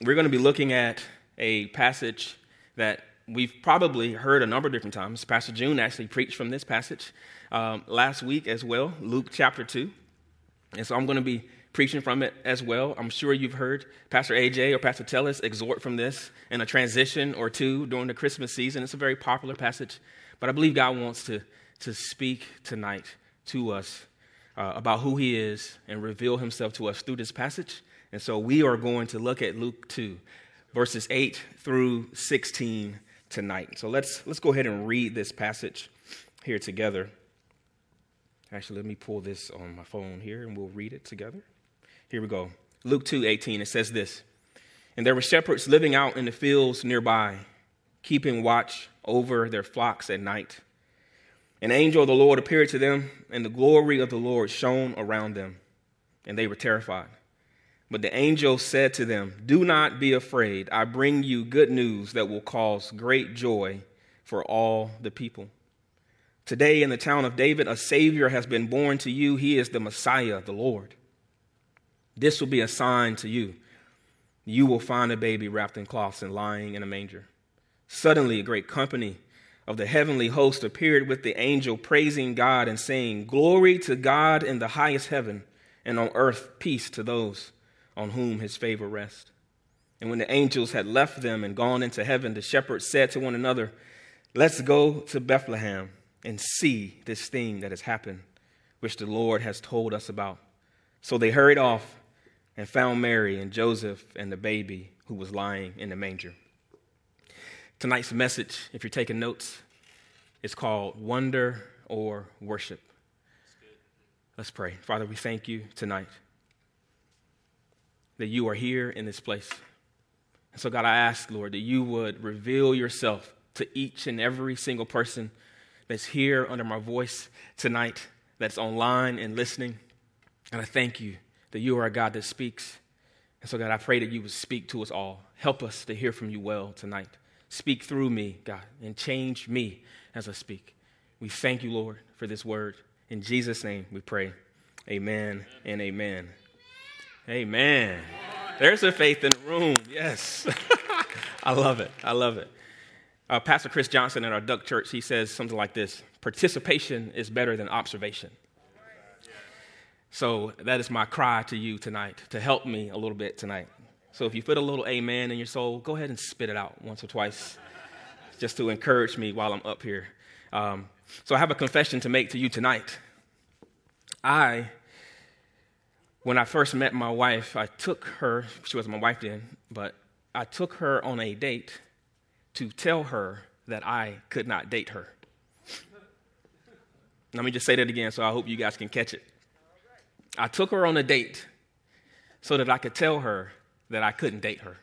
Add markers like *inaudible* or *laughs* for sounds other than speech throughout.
We're going to be looking at a passage that we've probably heard a number of different times. Pastor June actually preached from this passage um, last week as well, Luke chapter 2. And so I'm going to be preaching from it as well. I'm sure you've heard Pastor AJ or Pastor Tellis exhort from this in a transition or two during the Christmas season. It's a very popular passage, but I believe God wants to, to speak tonight to us uh, about who He is and reveal Himself to us through this passage. And so we are going to look at Luke 2, verses 8 through 16 tonight. So let's, let's go ahead and read this passage here together. Actually, let me pull this on my phone here and we'll read it together. Here we go. Luke 2 18, it says this And there were shepherds living out in the fields nearby, keeping watch over their flocks at night. An angel of the Lord appeared to them, and the glory of the Lord shone around them, and they were terrified. But the angel said to them, Do not be afraid. I bring you good news that will cause great joy for all the people. Today, in the town of David, a Savior has been born to you. He is the Messiah, the Lord. This will be a sign to you. You will find a baby wrapped in cloths and lying in a manger. Suddenly, a great company of the heavenly host appeared with the angel, praising God and saying, Glory to God in the highest heaven, and on earth peace to those on whom his favor rests. And when the angels had left them and gone into heaven, the shepherds said to one another, Let's go to Bethlehem and see this thing that has happened, which the Lord has told us about. So they hurried off and found Mary and Joseph and the baby who was lying in the manger. Tonight's message, if you're taking notes, is called Wonder or Worship. Let's pray. Father, we thank you tonight that you are here in this place. And so, God, I ask, Lord, that you would reveal yourself to each and every single person that's here under my voice tonight, that's online and listening. And I thank you that you are a God that speaks. And so, God, I pray that you would speak to us all. Help us to hear from you well tonight. Speak through me, God, and change me as I speak. We thank you, Lord, for this word. In Jesus' name we pray. Amen and amen. Amen. There's a faith in the room. Yes. *laughs* I love it. I love it. Uh, Pastor Chris Johnson at our Duck Church, he says something like this Participation is better than observation. So that is my cry to you tonight to help me a little bit tonight. So if you put a little amen in your soul, go ahead and spit it out once or twice just to encourage me while I'm up here. Um, so I have a confession to make to you tonight. I when I first met my wife, I took her, she wasn't my wife then, but I took her on a date to tell her that I could not date her. Let me just say that again so I hope you guys can catch it. I took her on a date so that I could tell her that I couldn't date her.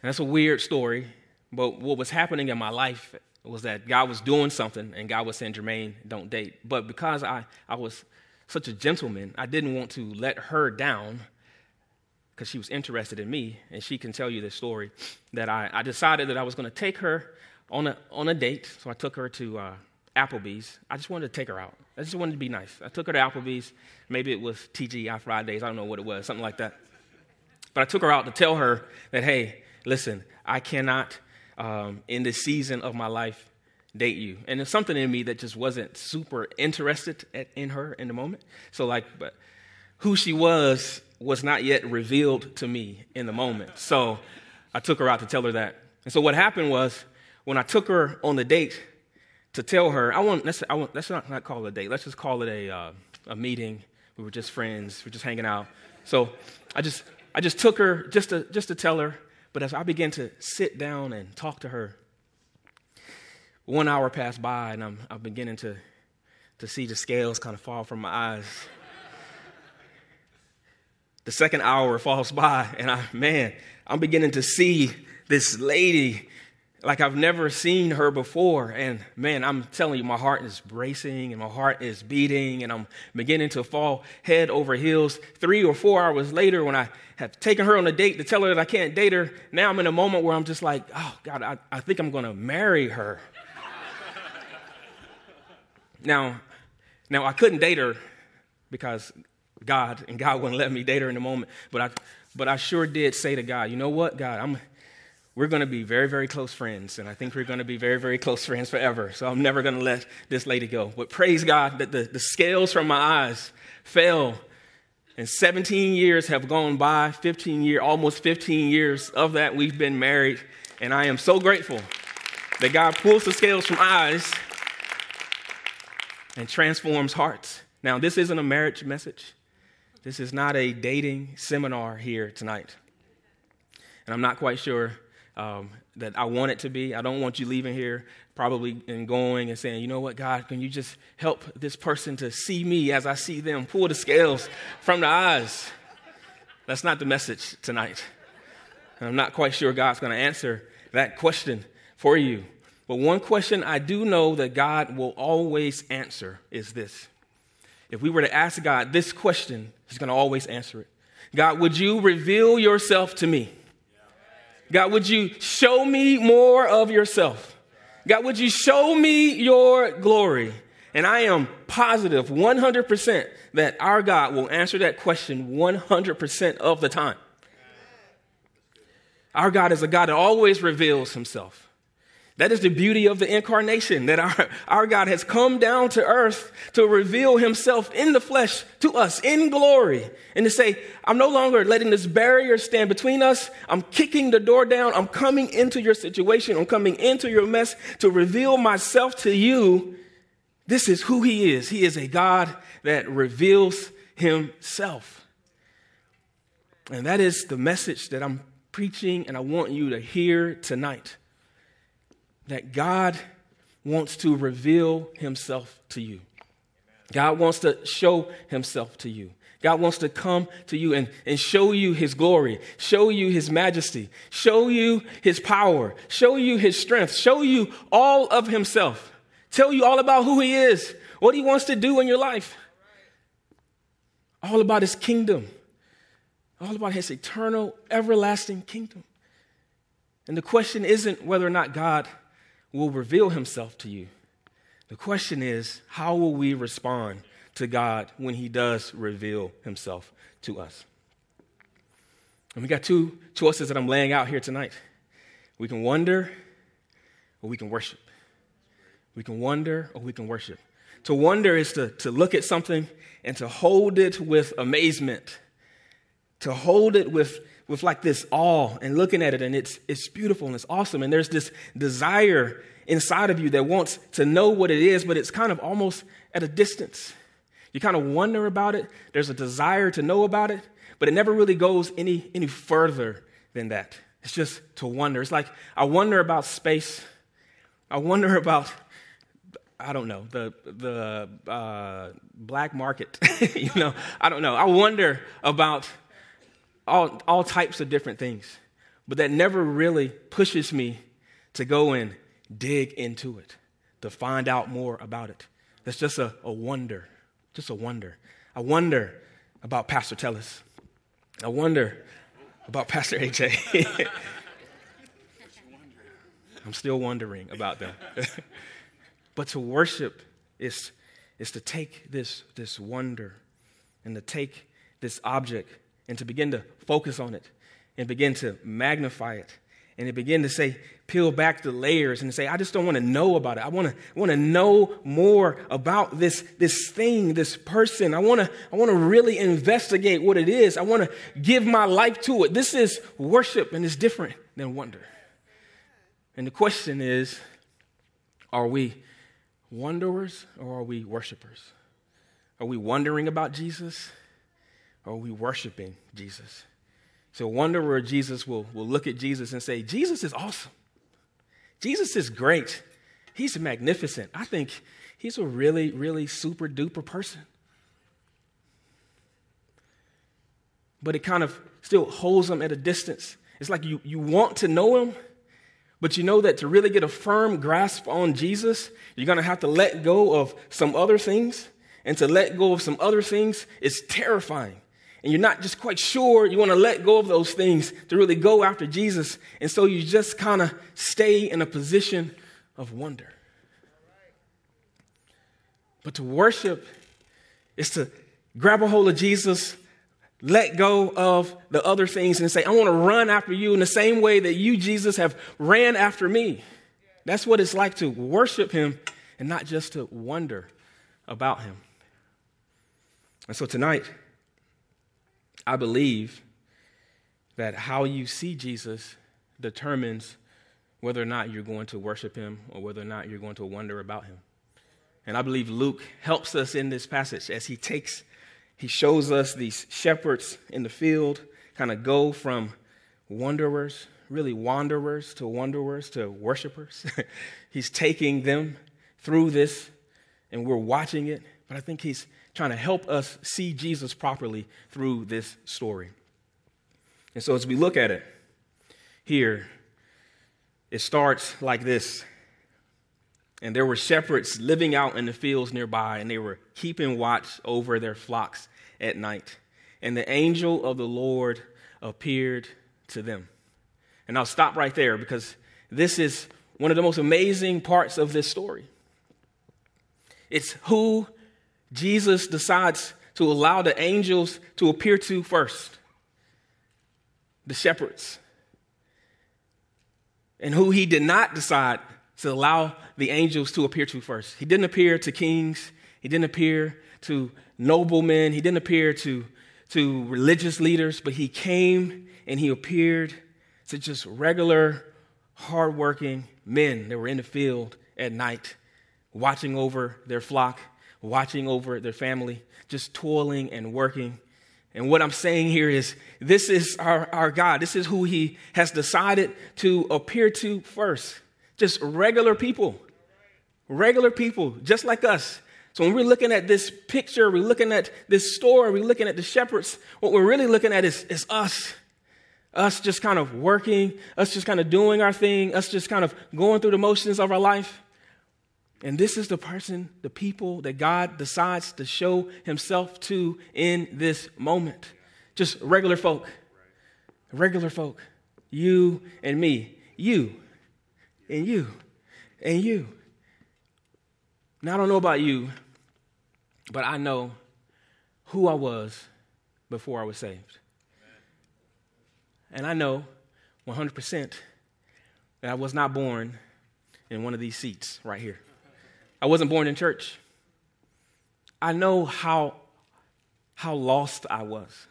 And that's a weird story, but what was happening in my life was that God was doing something and God was saying, Jermaine, don't date. But because I, I was such a gentleman, I didn't want to let her down because she was interested in me, and she can tell you this story. That I, I decided that I was going to take her on a, on a date, so I took her to uh, Applebee's. I just wanted to take her out. I just wanted to be nice. I took her to Applebee's. Maybe it was TGI Fridays. I don't know what it was, something like that. But I took her out to tell her that, hey, listen, I cannot, um, in this season of my life, date you. And there's something in me that just wasn't super interested at, in her in the moment. So, like, but who she was was not yet revealed to me in the moment. So, I took her out to tell her that. And so, what happened was when I took her on the date to tell her, I want let's, I want, let's not, not call it a date. Let's just call it a uh, a meeting. We were just friends. We are just hanging out. So, I just I just took her just to just to tell her. But as I began to sit down and talk to her, one hour passed by, and I'm, I'm beginning to, to see the scales kind of fall from my eyes. the second hour falls by, and I, man, I'm beginning to see this lady like I've never seen her before. And man, I'm telling you, my heart is racing and my heart is beating, and I'm beginning to fall head over heels. Three or four hours later, when I have taken her on a date to tell her that I can't date her, now I'm in a moment where I'm just like, oh, God, I, I think I'm going to marry her. Now, now I couldn't date her because God and God wouldn't let me date her in the moment. But I, but I sure did say to God, you know what, God, I'm, we're going to be very, very close friends. And I think we're going to be very, very close friends forever. So I'm never going to let this lady go. But praise God that the, the scales from my eyes fell. And 17 years have gone by, 15 years, almost 15 years of that we've been married. And I am so grateful that God pulls the scales from eyes and transforms hearts. Now, this isn't a marriage message. This is not a dating seminar here tonight. And I'm not quite sure um, that I want it to be. I don't want you leaving here probably and going and saying, you know what, God, can you just help this person to see me as I see them? Pull the scales from the eyes. That's not the message tonight. And I'm not quite sure God's going to answer that question for you. But one question I do know that God will always answer is this if we were to ask God this question, He's going to always answer it. God, would you reveal yourself to me? God, would you show me more of yourself? God, would you show me your glory? And I am positive 100% that our God will answer that question 100% of the time. Our God is a God that always reveals himself. That is the beauty of the incarnation, that our, our God has come down to earth to reveal himself in the flesh to us in glory. And to say, I'm no longer letting this barrier stand between us. I'm kicking the door down. I'm coming into your situation. I'm coming into your mess to reveal myself to you. This is who he is. He is a God that reveals himself. And that is the message that I'm preaching and I want you to hear tonight that God wants to reveal himself to you. God wants to show himself to you. God wants to come to you and, and show you his glory, show you his majesty, show you his power, show you his strength, show you all of himself, tell you all about who he is, what he wants to do in your life, all about his kingdom, all about his eternal, everlasting kingdom. And the question isn't whether or not God will reveal himself to you. The question is, how will we respond to God when he does reveal himself to us? And we got two choices that I'm laying out here tonight. We can wonder or we can worship. We can wonder or we can worship. To wonder is to, to look at something and to hold it with amazement, to hold it with with like this awe and looking at it and it's it's beautiful and it's awesome and there's this desire inside of you that wants to know what it is but it's kind of almost at a distance. You kind of wonder about it. There's a desire to know about it but it never really goes any any further than that. It's just to wonder. It's like i wonder about space. I wonder *laughs* about I don't know the the uh, black market. *laughs* you know, I don't know. I wonder about all, all types of different things, but that never really pushes me to go and dig into it, to find out more about it. That's just a, a wonder, just a wonder. I wonder about Pastor Tellis. I wonder about Pastor AJ. *laughs* I'm still wondering about them. *laughs* but to worship is, is to take this, this wonder and to take this object and to begin to focus on it and begin to magnify it and to begin to say, peel back the layers and say, I just don't want to know about it. I want to want to know more about this, this thing, this person. I want to I want to really investigate what it is. I want to give my life to it. This is worship and it's different than wonder. And the question is, are we wanderers or are we worshipers? Are we wondering about Jesus? Or are we worshiping Jesus? So, wonder where Jesus will, will look at Jesus and say, Jesus is awesome. Jesus is great. He's magnificent. I think he's a really, really super duper person. But it kind of still holds him at a distance. It's like you, you want to know him, but you know that to really get a firm grasp on Jesus, you're going to have to let go of some other things. And to let go of some other things is terrifying and you're not just quite sure, you want to let go of those things to really go after Jesus. And so you just kind of stay in a position of wonder. But to worship is to grab a hold of Jesus, let go of the other things and say, I want to run after you in the same way that you, Jesus, have ran after me. That's what it's like to worship him and not just to wonder about him. And so tonight, I believe that how you see Jesus determines whether or not you're going to worship him or whether or not you're going to wonder about him. And I believe Luke helps us in this passage as he takes, he shows us these shepherds in the field kind of go from wanderers, really wanderers, to wanderers, to worshipers. *laughs* he's taking them through this, and we're watching it. But I think he's trying to help us see Jesus properly through this story. And so as we look at it here, it starts like this. And there were shepherds living out in the fields nearby, and they were keeping watch over their flocks at night. And the angel of the Lord appeared to them. And I'll stop right there because this is one of the most amazing parts of this story. It's who Jesus decides to allow the angels to appear to first the shepherds. And who he did not decide to allow the angels to appear to first. He didn't appear to kings, he didn't appear to noblemen, he didn't appear to, to religious leaders, but he came and he appeared to just regular, hardworking men that were in the field at night, watching over their flock, watching over their family, just toiling and working. And what I'm saying here is this is our, our God. This is who He has decided to appear to first. Just regular people. Regular people, just like us. So when we're looking at this picture, we're looking at this story, we're looking at the shepherds, what we're really looking at is, is us. Us just kind of working, us just kind of doing our thing, us just kind of going through the motions of our life. And this is the person, the people that God decides to show himself to in this moment. Just regular folk. Regular folk. You and me. You and you and you. Now, I don't know about you, but I know who I was before I was saved. And I know 100% that I was not born in one of these seats right here. I wasn't born in church. I know how, how lost I was.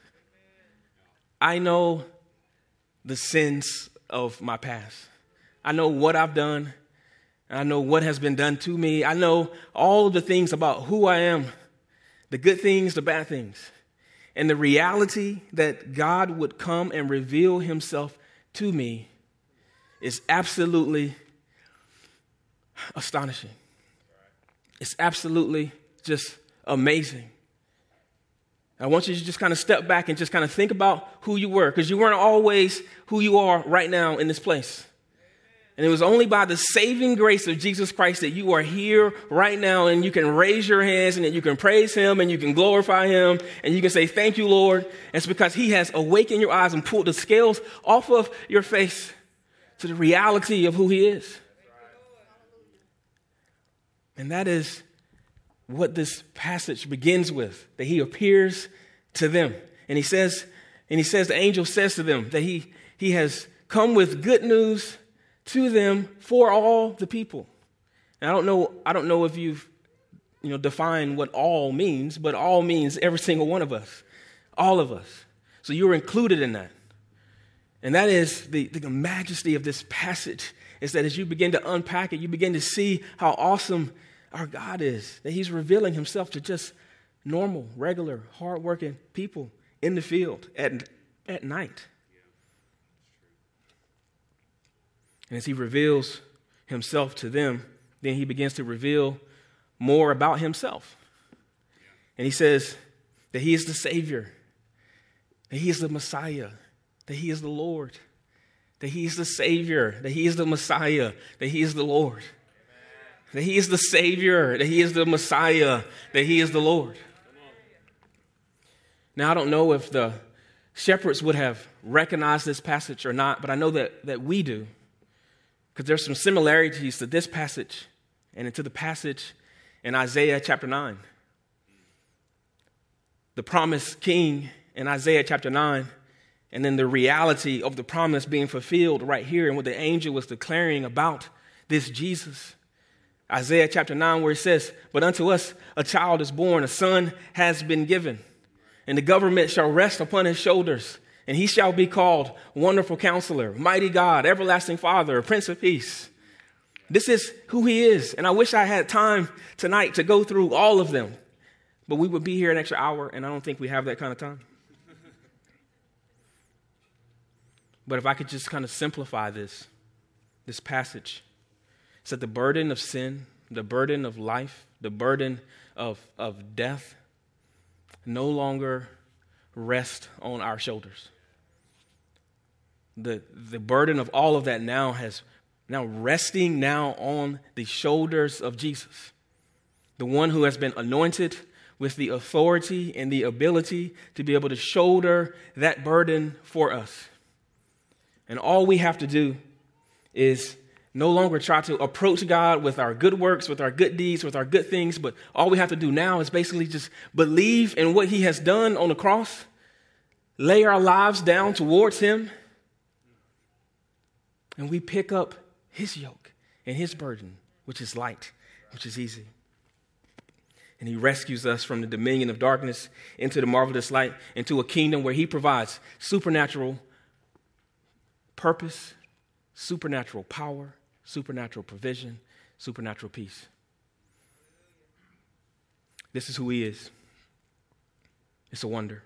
I know the sins of my past. I know what I've done. I know what has been done to me. I know all the things about who I am the good things, the bad things. And the reality that God would come and reveal himself to me is absolutely astonishing. It's absolutely just amazing. I want you to just kind of step back and just kind of think about who you were, because you weren't always who you are right now in this place. And it was only by the saving grace of Jesus Christ that you are here right now and you can raise your hands and that you can praise Him and you can glorify Him and you can say, Thank you, Lord. it's because He has awakened your eyes and pulled the scales off of your face to the reality of who He is. And that is what this passage begins with that he appears to them. And he says, and he says, the angel says to them that he, he has come with good news to them for all the people. And I don't know, I don't know if you've you know defined what all means, but all means every single one of us. All of us. So you're included in that. And that is the, the majesty of this passage is that as you begin to unpack it, you begin to see how awesome our God is, that He's revealing Himself to just normal, regular, hardworking people in the field at, at night. And as He reveals Himself to them, then He begins to reveal more about Himself. And He says that He is the Savior, that He is the Messiah, that He is the Lord, that He is the Savior, that He is the Messiah, that He is the Lord that He is the Savior, that He is the Messiah, that He is the Lord. Now, I don't know if the shepherds would have recognized this passage or not, but I know that, that we do, because there's some similarities to this passage and to the passage in Isaiah chapter 9. The promised king in Isaiah chapter 9, and then the reality of the promise being fulfilled right here and what the angel was declaring about this Jesus. Isaiah chapter 9, where it says, But unto us a child is born, a son has been given, and the government shall rest upon his shoulders, and he shall be called Wonderful Counselor, Mighty God, Everlasting Father, Prince of Peace. This is who he is, and I wish I had time tonight to go through all of them, but we would be here an extra hour, and I don't think we have that kind of time. but if I could just kind of simplify this, this passage so the burden of sin, the burden of life, the burden of, of death no longer rest on our shoulders. The, the burden of all of that now has now resting now on the shoulders of Jesus, the one who has been anointed with the authority and the ability to be able to shoulder that burden for us. And all we have to do is no longer try to approach God with our good works, with our good deeds, with our good things, but all we have to do now is basically just believe in what He has done on the cross, lay our lives down towards Him, and we pick up His yoke and His burden, which is light, which is easy. And He rescues us from the dominion of darkness into the marvelous light, into a kingdom where He provides supernatural purpose, supernatural power, supernatural provision, supernatural peace. This is who he is. It's a wonder.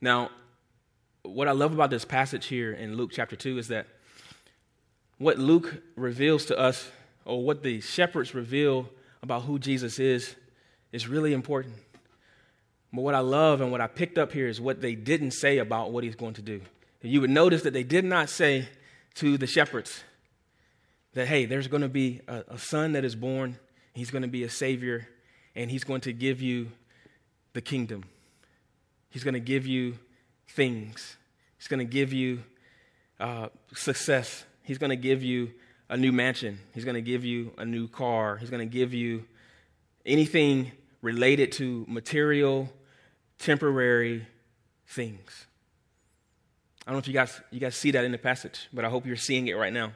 Now, what I love about this passage here in Luke chapter 2 is that what Luke reveals to us, or what the shepherds reveal about who Jesus is, is really important. But what I love and what I picked up here is what they didn't say about what he's going to do. You would notice that they did not say to the shepherds, that, hey, there's going to be a, a son that is born, he's going to be a savior, and he's going to give you the kingdom. He's going to give you things. He's going to give you uh, success. He's going to give you a new mansion. He's going to give you a new car. He's going to give you anything related to material, temporary things. I don't know if you guys, you guys see that in the passage, but I hope you're seeing it right now.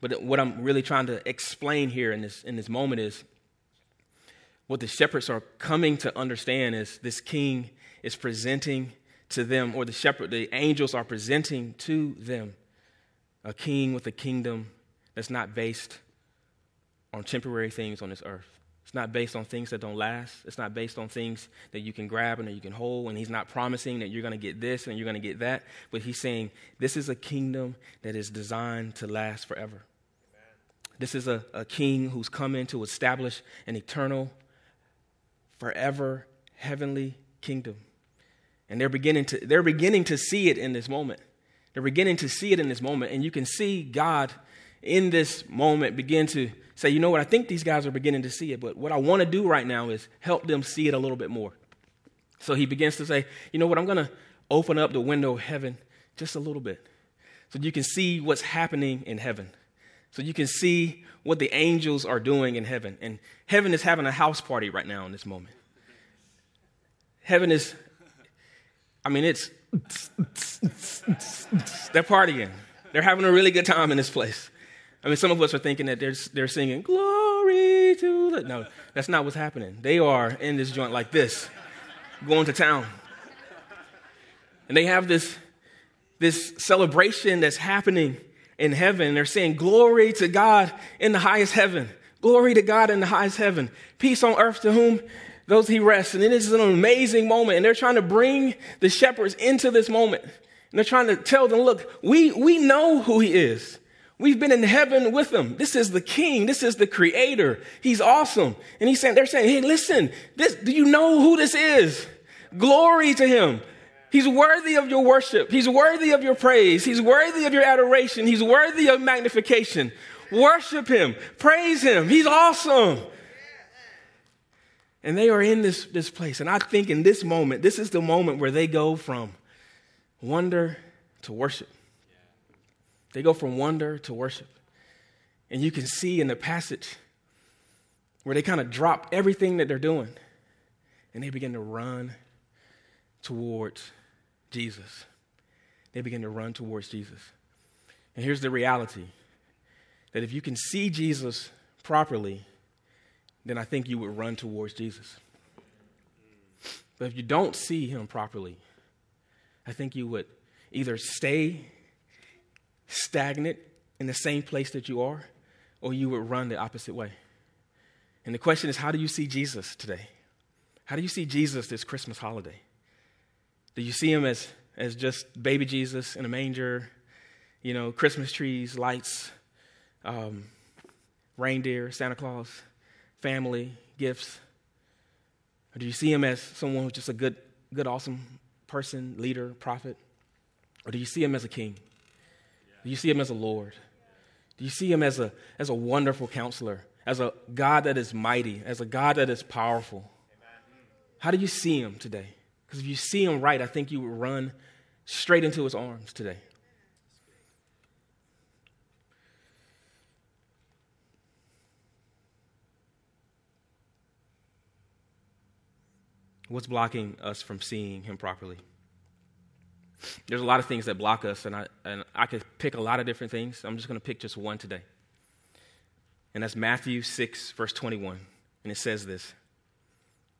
But what I'm really trying to explain here in this, in this moment is what the shepherds are coming to understand is this king is presenting to them, or the shepherd, the angels are presenting to them a king with a kingdom that's not based on temporary things on this earth. It's not based on things that don't last. It's not based on things that you can grab and that you can hold. And he's not promising that you're going to get this and you're going to get that. But he's saying this is a kingdom that is designed to last forever. This is a, a king who's coming to establish an eternal, forever, heavenly kingdom. And they're beginning to, they're beginning to see it in this moment. They're beginning to see it in this moment. And you can see God in this moment begin to say, you know what, I think these guys are beginning to see it, but what I want to do right now is help them see it a little bit more. So he begins to say, you know what, I'm going to open up the window of heaven just a little bit so you can see what's happening in heaven. So you can see what the angels are doing in heaven. And heaven is having a house party right now in this moment. Heaven is, I mean, it's, they're partying. They're having a really good time in this place. I mean, some of us are thinking that they're, they're singing, Glory to the. No, that's not what's happening. They are in this joint like this, going to town. And they have this, this celebration that's happening in heaven. They're saying, Glory to God in the highest heaven. Glory to God in the highest heaven. Peace on earth to whom those he rests. And it is an amazing moment. And they're trying to bring the shepherds into this moment. And they're trying to tell them, look, we, we know who he is. We've been in heaven with him. This is the king. This is the creator. He's awesome. And he's saying, they're saying, hey, listen, this, do you know who this is? Glory to him. He's worthy of your worship. He's worthy of your praise. He's worthy of your adoration. He's worthy of magnification. Worship him. Praise him. He's awesome. And they are in this, this place. And I think in this moment, this is the moment where they go from wonder to worship. They go from wonder to worship. And you can see in the passage where they kind of drop everything that they're doing and they begin to run towards Jesus. They begin to run towards Jesus. And here's the reality that if you can see Jesus properly, then I think you would run towards Jesus. But if you don't see him properly, I think you would either stay stagnant in the same place that you are, or you would run the opposite way. And the question is how do you see Jesus today? How do you see Jesus this Christmas holiday? Do you see him as, as just baby Jesus in a manger, you know, Christmas trees, lights, um, reindeer, Santa Claus, family, gifts? Or do you see him as someone who's just a good, good, awesome person, leader, prophet? Or do you see him as a king? Do you see him as a Lord? Do you see him as a, as a wonderful counselor, as a God that is mighty, as a God that is powerful? How do you see him today? Because if you see him right, I think you would run straight into his arms today. What's blocking us from seeing him properly? There's a lot of things that block us, and I, and I could pick a lot of different things. I'm just going to pick just one today. And that's Matthew 6, verse 21. And it says this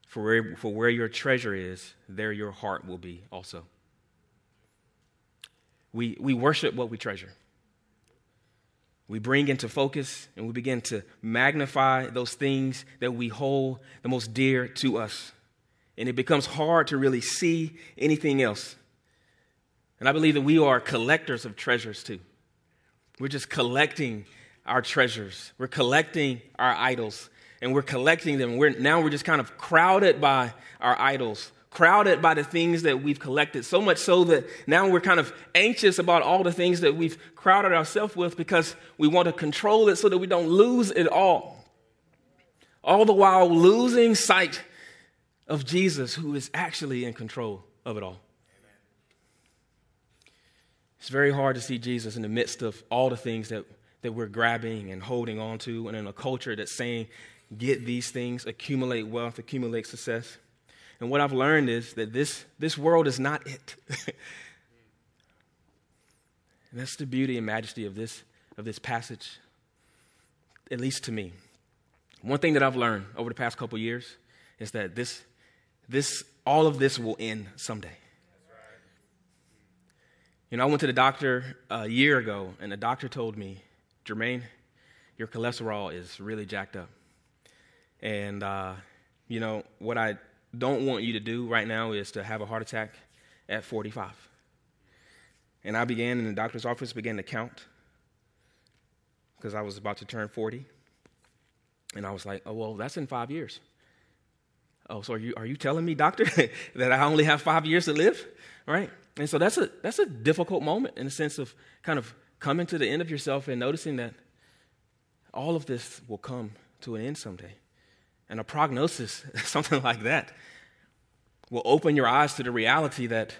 For where, for where your treasure is, there your heart will be also. We, we worship what we treasure. We bring into focus and we begin to magnify those things that we hold the most dear to us and it becomes hard to really see anything else. And I believe that we are collectors of treasures too. We're just collecting our treasures, we're collecting our idols, and we're collecting them. We're, now we're just kind of crowded by our idols, crowded by the things that we've collected, so much so that now we're kind of anxious about all the things that we've crowded ourselves with because we want to control it so that we don't lose it all. All the while losing sight of Jesus who is actually in control of it all. It's very hard to see Jesus in the midst of all the things that, that we're grabbing and holding on to, and in a culture that's saying, get these things, accumulate wealth, accumulate success. And what I've learned is that this, this world is not it. and *laughs* that's the beauty and majesty of this, of this passage, at least to me. One thing that I've learned over the past couple years is that this, this, all of this will end someday. You know, I went to the doctor a year ago, and the doctor told me, Jermaine, your cholesterol is really jacked up. And, uh, you know, what I don't want you to do right now is to have a heart attack at 45. And I began in the doctor's office, began to count because I was about to turn 40. And I was like, oh, well, that's in five years. Oh, so are you, are you telling me, doctor, *laughs* that I only have five years to live? Right? And so that's a, that's a difficult moment in the sense of kind of coming to the end of yourself and noticing that all of this will come to an end someday. And a prognosis, *laughs* something like that, will open your eyes to the reality that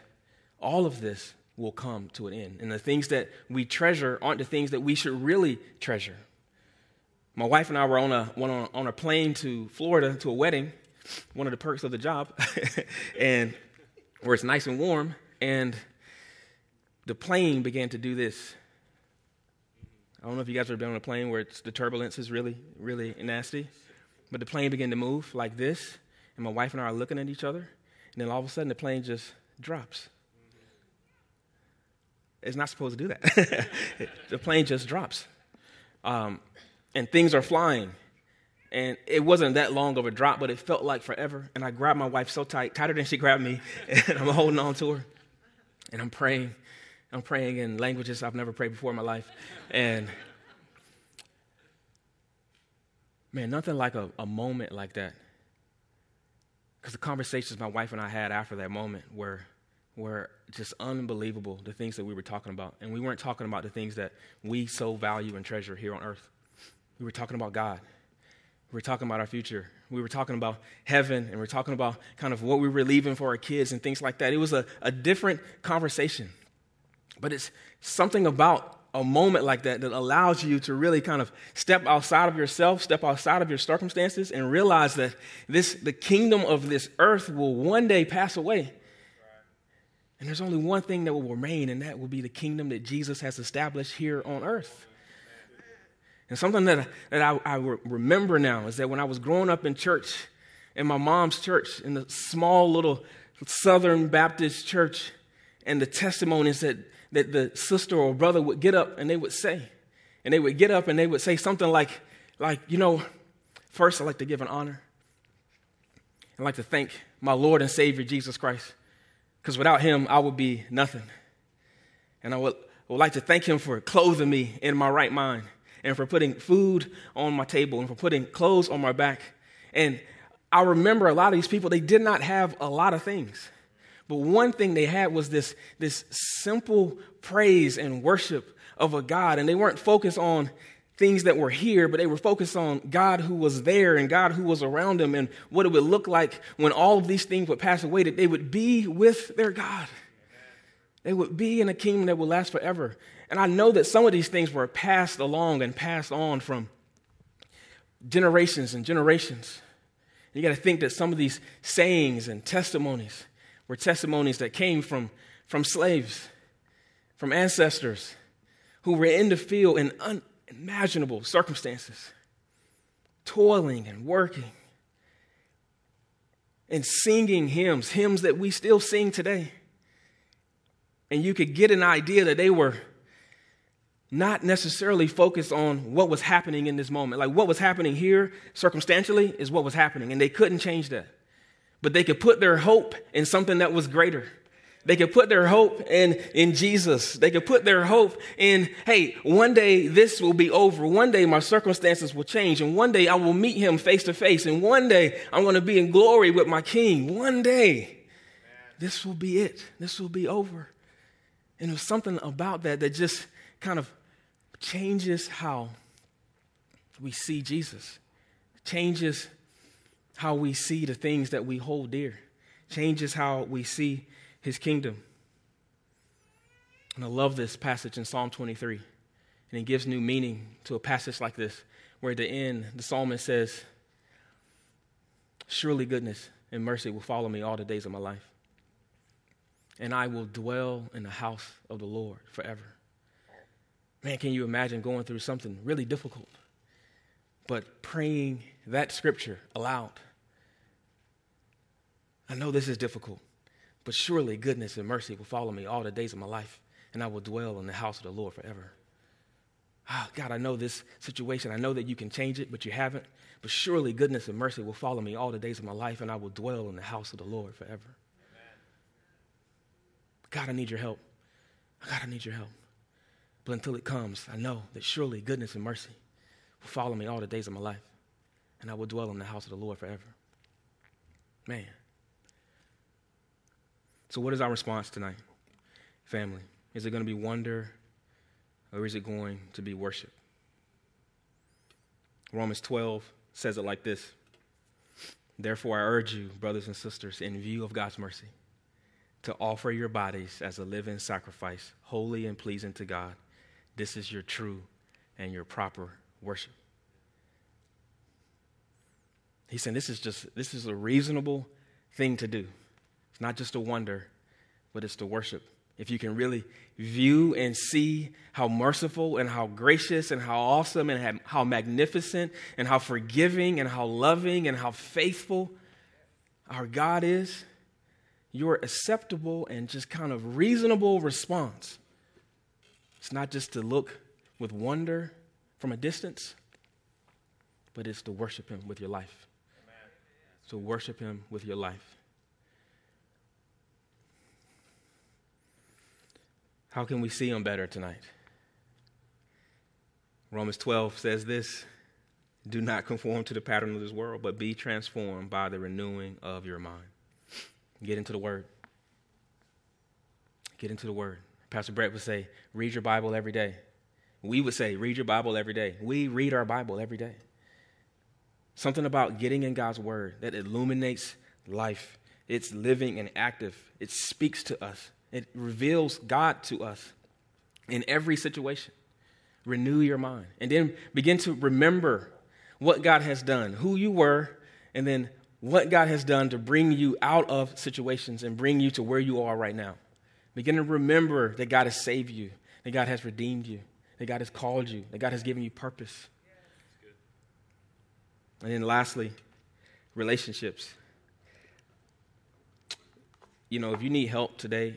all of this will come to an end. And the things that we treasure aren't the things that we should really treasure. My wife and I were on a, on on a plane to Florida to a wedding one of the perks of the job, *laughs* and where it's nice and warm, and the plane began to do this. I don't know if you guys have been on a plane where the turbulence is really, really nasty, but the plane began to move like this, and my wife and I are looking at each other, and then all of a sudden the plane just drops. It's not supposed to do that. *laughs* the plane just drops. Um, and things are flying and it wasn't that long of a drop, but it felt like forever. And I grabbed my wife so tight, tighter than she grabbed me, *laughs* and I'm holding on to her. And I'm praying. I'm praying in languages I've never prayed before in my life. And man, nothing like a, a moment like that. Because the conversations my wife and I had after that moment were, were just unbelievable, the things that we were talking about. And we weren't talking about the things that we so value and treasure here on earth. We were talking about God. We were talking about our future. We were talking about heaven and we are talking about kind of what we were leaving for our kids and things like that. It was a, a different conversation. But it's something about a moment like that that allows you to really kind of step outside of yourself, step outside of your circumstances, and realize that this the kingdom of this earth will one day pass away. And there's only one thing that will remain, and that will be the kingdom that Jesus has established here on earth. And something that, that I, I remember now is that when I was growing up in church, in my mom's church, in the small little Southern Baptist church, and the testimonies that, that the sister or brother would get up and they would say, and they would get up and they would say something like, like, you know, first I'd like to give an honor. I'd like to thank my Lord and Savior Jesus Christ, because without him, I would be nothing. And I would, would like to thank him for clothing me in my right mind and for putting food on my table and for putting clothes on my back. And I remember a lot of these people, they did not have a lot of things. But one thing they had was this, this simple praise and worship of a God. And they weren't focused on things that were here, but they were focused on God who was there and God who was around them and what it would look like when all of these things would pass away, that they would be with their God. They would be in a kingdom that would last forever. And I know that some of these things were passed along and passed on from generations and generations. You got to think that some of these sayings and testimonies were testimonies that came from, from slaves, from ancestors who were in the field in unimaginable circumstances, toiling and working and singing hymns, hymns that we still sing today. And you could get an idea that they were not necessarily focused on what was happening in this moment. Like what was happening here circumstantially is what was happening, and they couldn't change that. But they could put their hope in something that was greater. They could put their hope in, in Jesus. They could put their hope in, hey, one day this will be over. One day my circumstances will change. And one day I will meet him face to face. And one day I'm going to be in glory with my king. One day this will be it. This will be over. And there's something about that that just kind of changes how we see Jesus, changes how we see the things that we hold dear, changes how we see his kingdom. And I love this passage in Psalm 23. And it gives new meaning to a passage like this, where at the end, the psalmist says, Surely goodness and mercy will follow me all the days of my life. And I will dwell in the house of the Lord forever. Man, can you imagine going through something really difficult, but praying that scripture aloud? I know this is difficult, but surely goodness and mercy will follow me all the days of my life, and I will dwell in the house of the Lord forever. Oh, God, I know this situation. I know that you can change it, but you haven't. But surely goodness and mercy will follow me all the days of my life, and I will dwell in the house of the Lord forever. Amen. God, I need your help. God, I need your help. But until it comes, I know that surely goodness and mercy will follow me all the days of my life, and I will dwell in the house of the Lord forever. Man. So, what is our response tonight, family? Is it going to be wonder or is it going to be worship? Romans 12 says it like this Therefore, I urge you, brothers and sisters, in view of God's mercy, to offer your bodies as a living sacrifice, holy and pleasing to God this is your true and your proper worship. He's saying this is just this is a reasonable thing to do. It's not just a wonder, but it's to worship. If you can really view and see how merciful and how gracious and how awesome and how magnificent and how forgiving and how loving and how faithful our God is, your acceptable and just kind of reasonable response it's not just to look with wonder from a distance, but it's to worship Him with your life. To worship Him with your life. How can we see Him better tonight? Romans 12 says this Do not conform to the pattern of this world, but be transformed by the renewing of your mind. Get into the Word. Get into the Word. Pastor Brett would say, read your Bible every day. We would say, read your Bible every day. We read our Bible every day. Something about getting in God's Word that illuminates life. It's living and active. It speaks to us. It reveals God to us in every situation. Renew your mind. And then begin to remember what God has done, who you were, and then what God has done to bring you out of situations and bring you to where you are right now. Begin to remember that God has saved you, that God has redeemed you, that God has called you, that God has given you purpose. And then lastly, relationships. You know, if you need help today,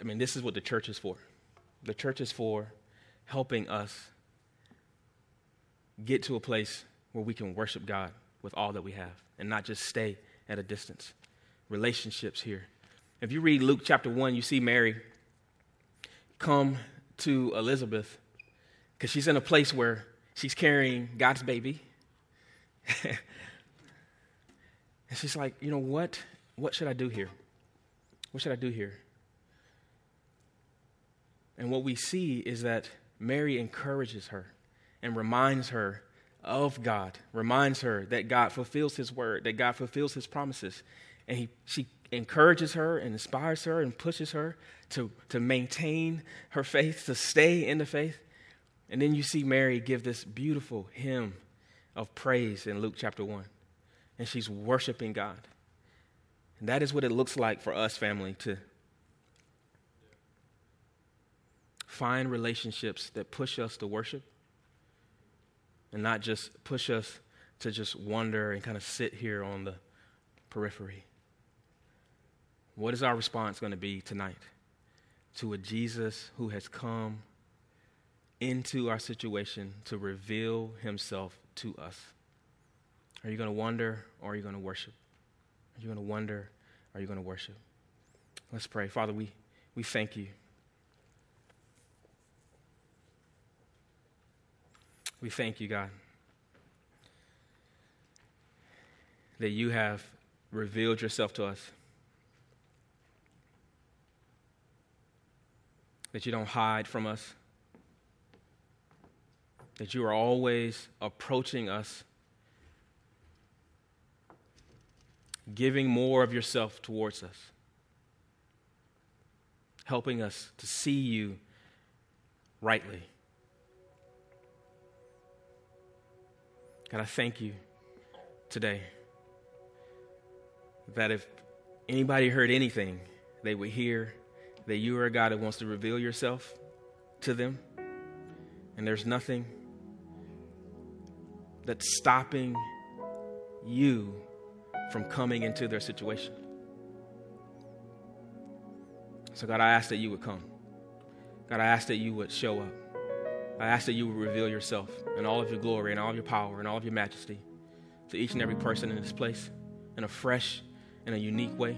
I mean, this is what the church is for. The church is for helping us get to a place where we can worship God with all that we have and not just stay at a distance. Relationships here. If you read Luke chapter 1, you see Mary come to Elizabeth because she's in a place where she's carrying God's baby. *laughs* and she's like, you know what? What should I do here? What should I do here? And what we see is that Mary encourages her and reminds her of God, reminds her that God fulfills his word, that God fulfills his promises. And he, she encourages her and inspires her and pushes her to, to maintain her faith, to stay in the faith. And then you see Mary give this beautiful hymn of praise in Luke chapter 1. And she's worshiping God. And that is what it looks like for us, family, to find relationships that push us to worship and not just push us to just wonder and kind of sit here on the periphery. What is our response going to be tonight to a Jesus who has come into our situation to reveal himself to us? Are you going to wonder or are you going to worship? Are you going to wonder or are you going to worship? Let's pray. Father, we, we thank you. We thank you, God, that you have revealed yourself to us. That you don't hide from us. That you are always approaching us, giving more of yourself towards us, helping us to see you rightly. God, I thank you today that if anybody heard anything, they would hear that you are a God that wants to reveal yourself to them. And there's nothing that's stopping you from coming into their situation. So, God, I ask that you would come. God, I ask that you would show up. I ask that you would reveal yourself in all of your glory and all of your power and all of your majesty to each and every person in this place in a fresh and a unique way.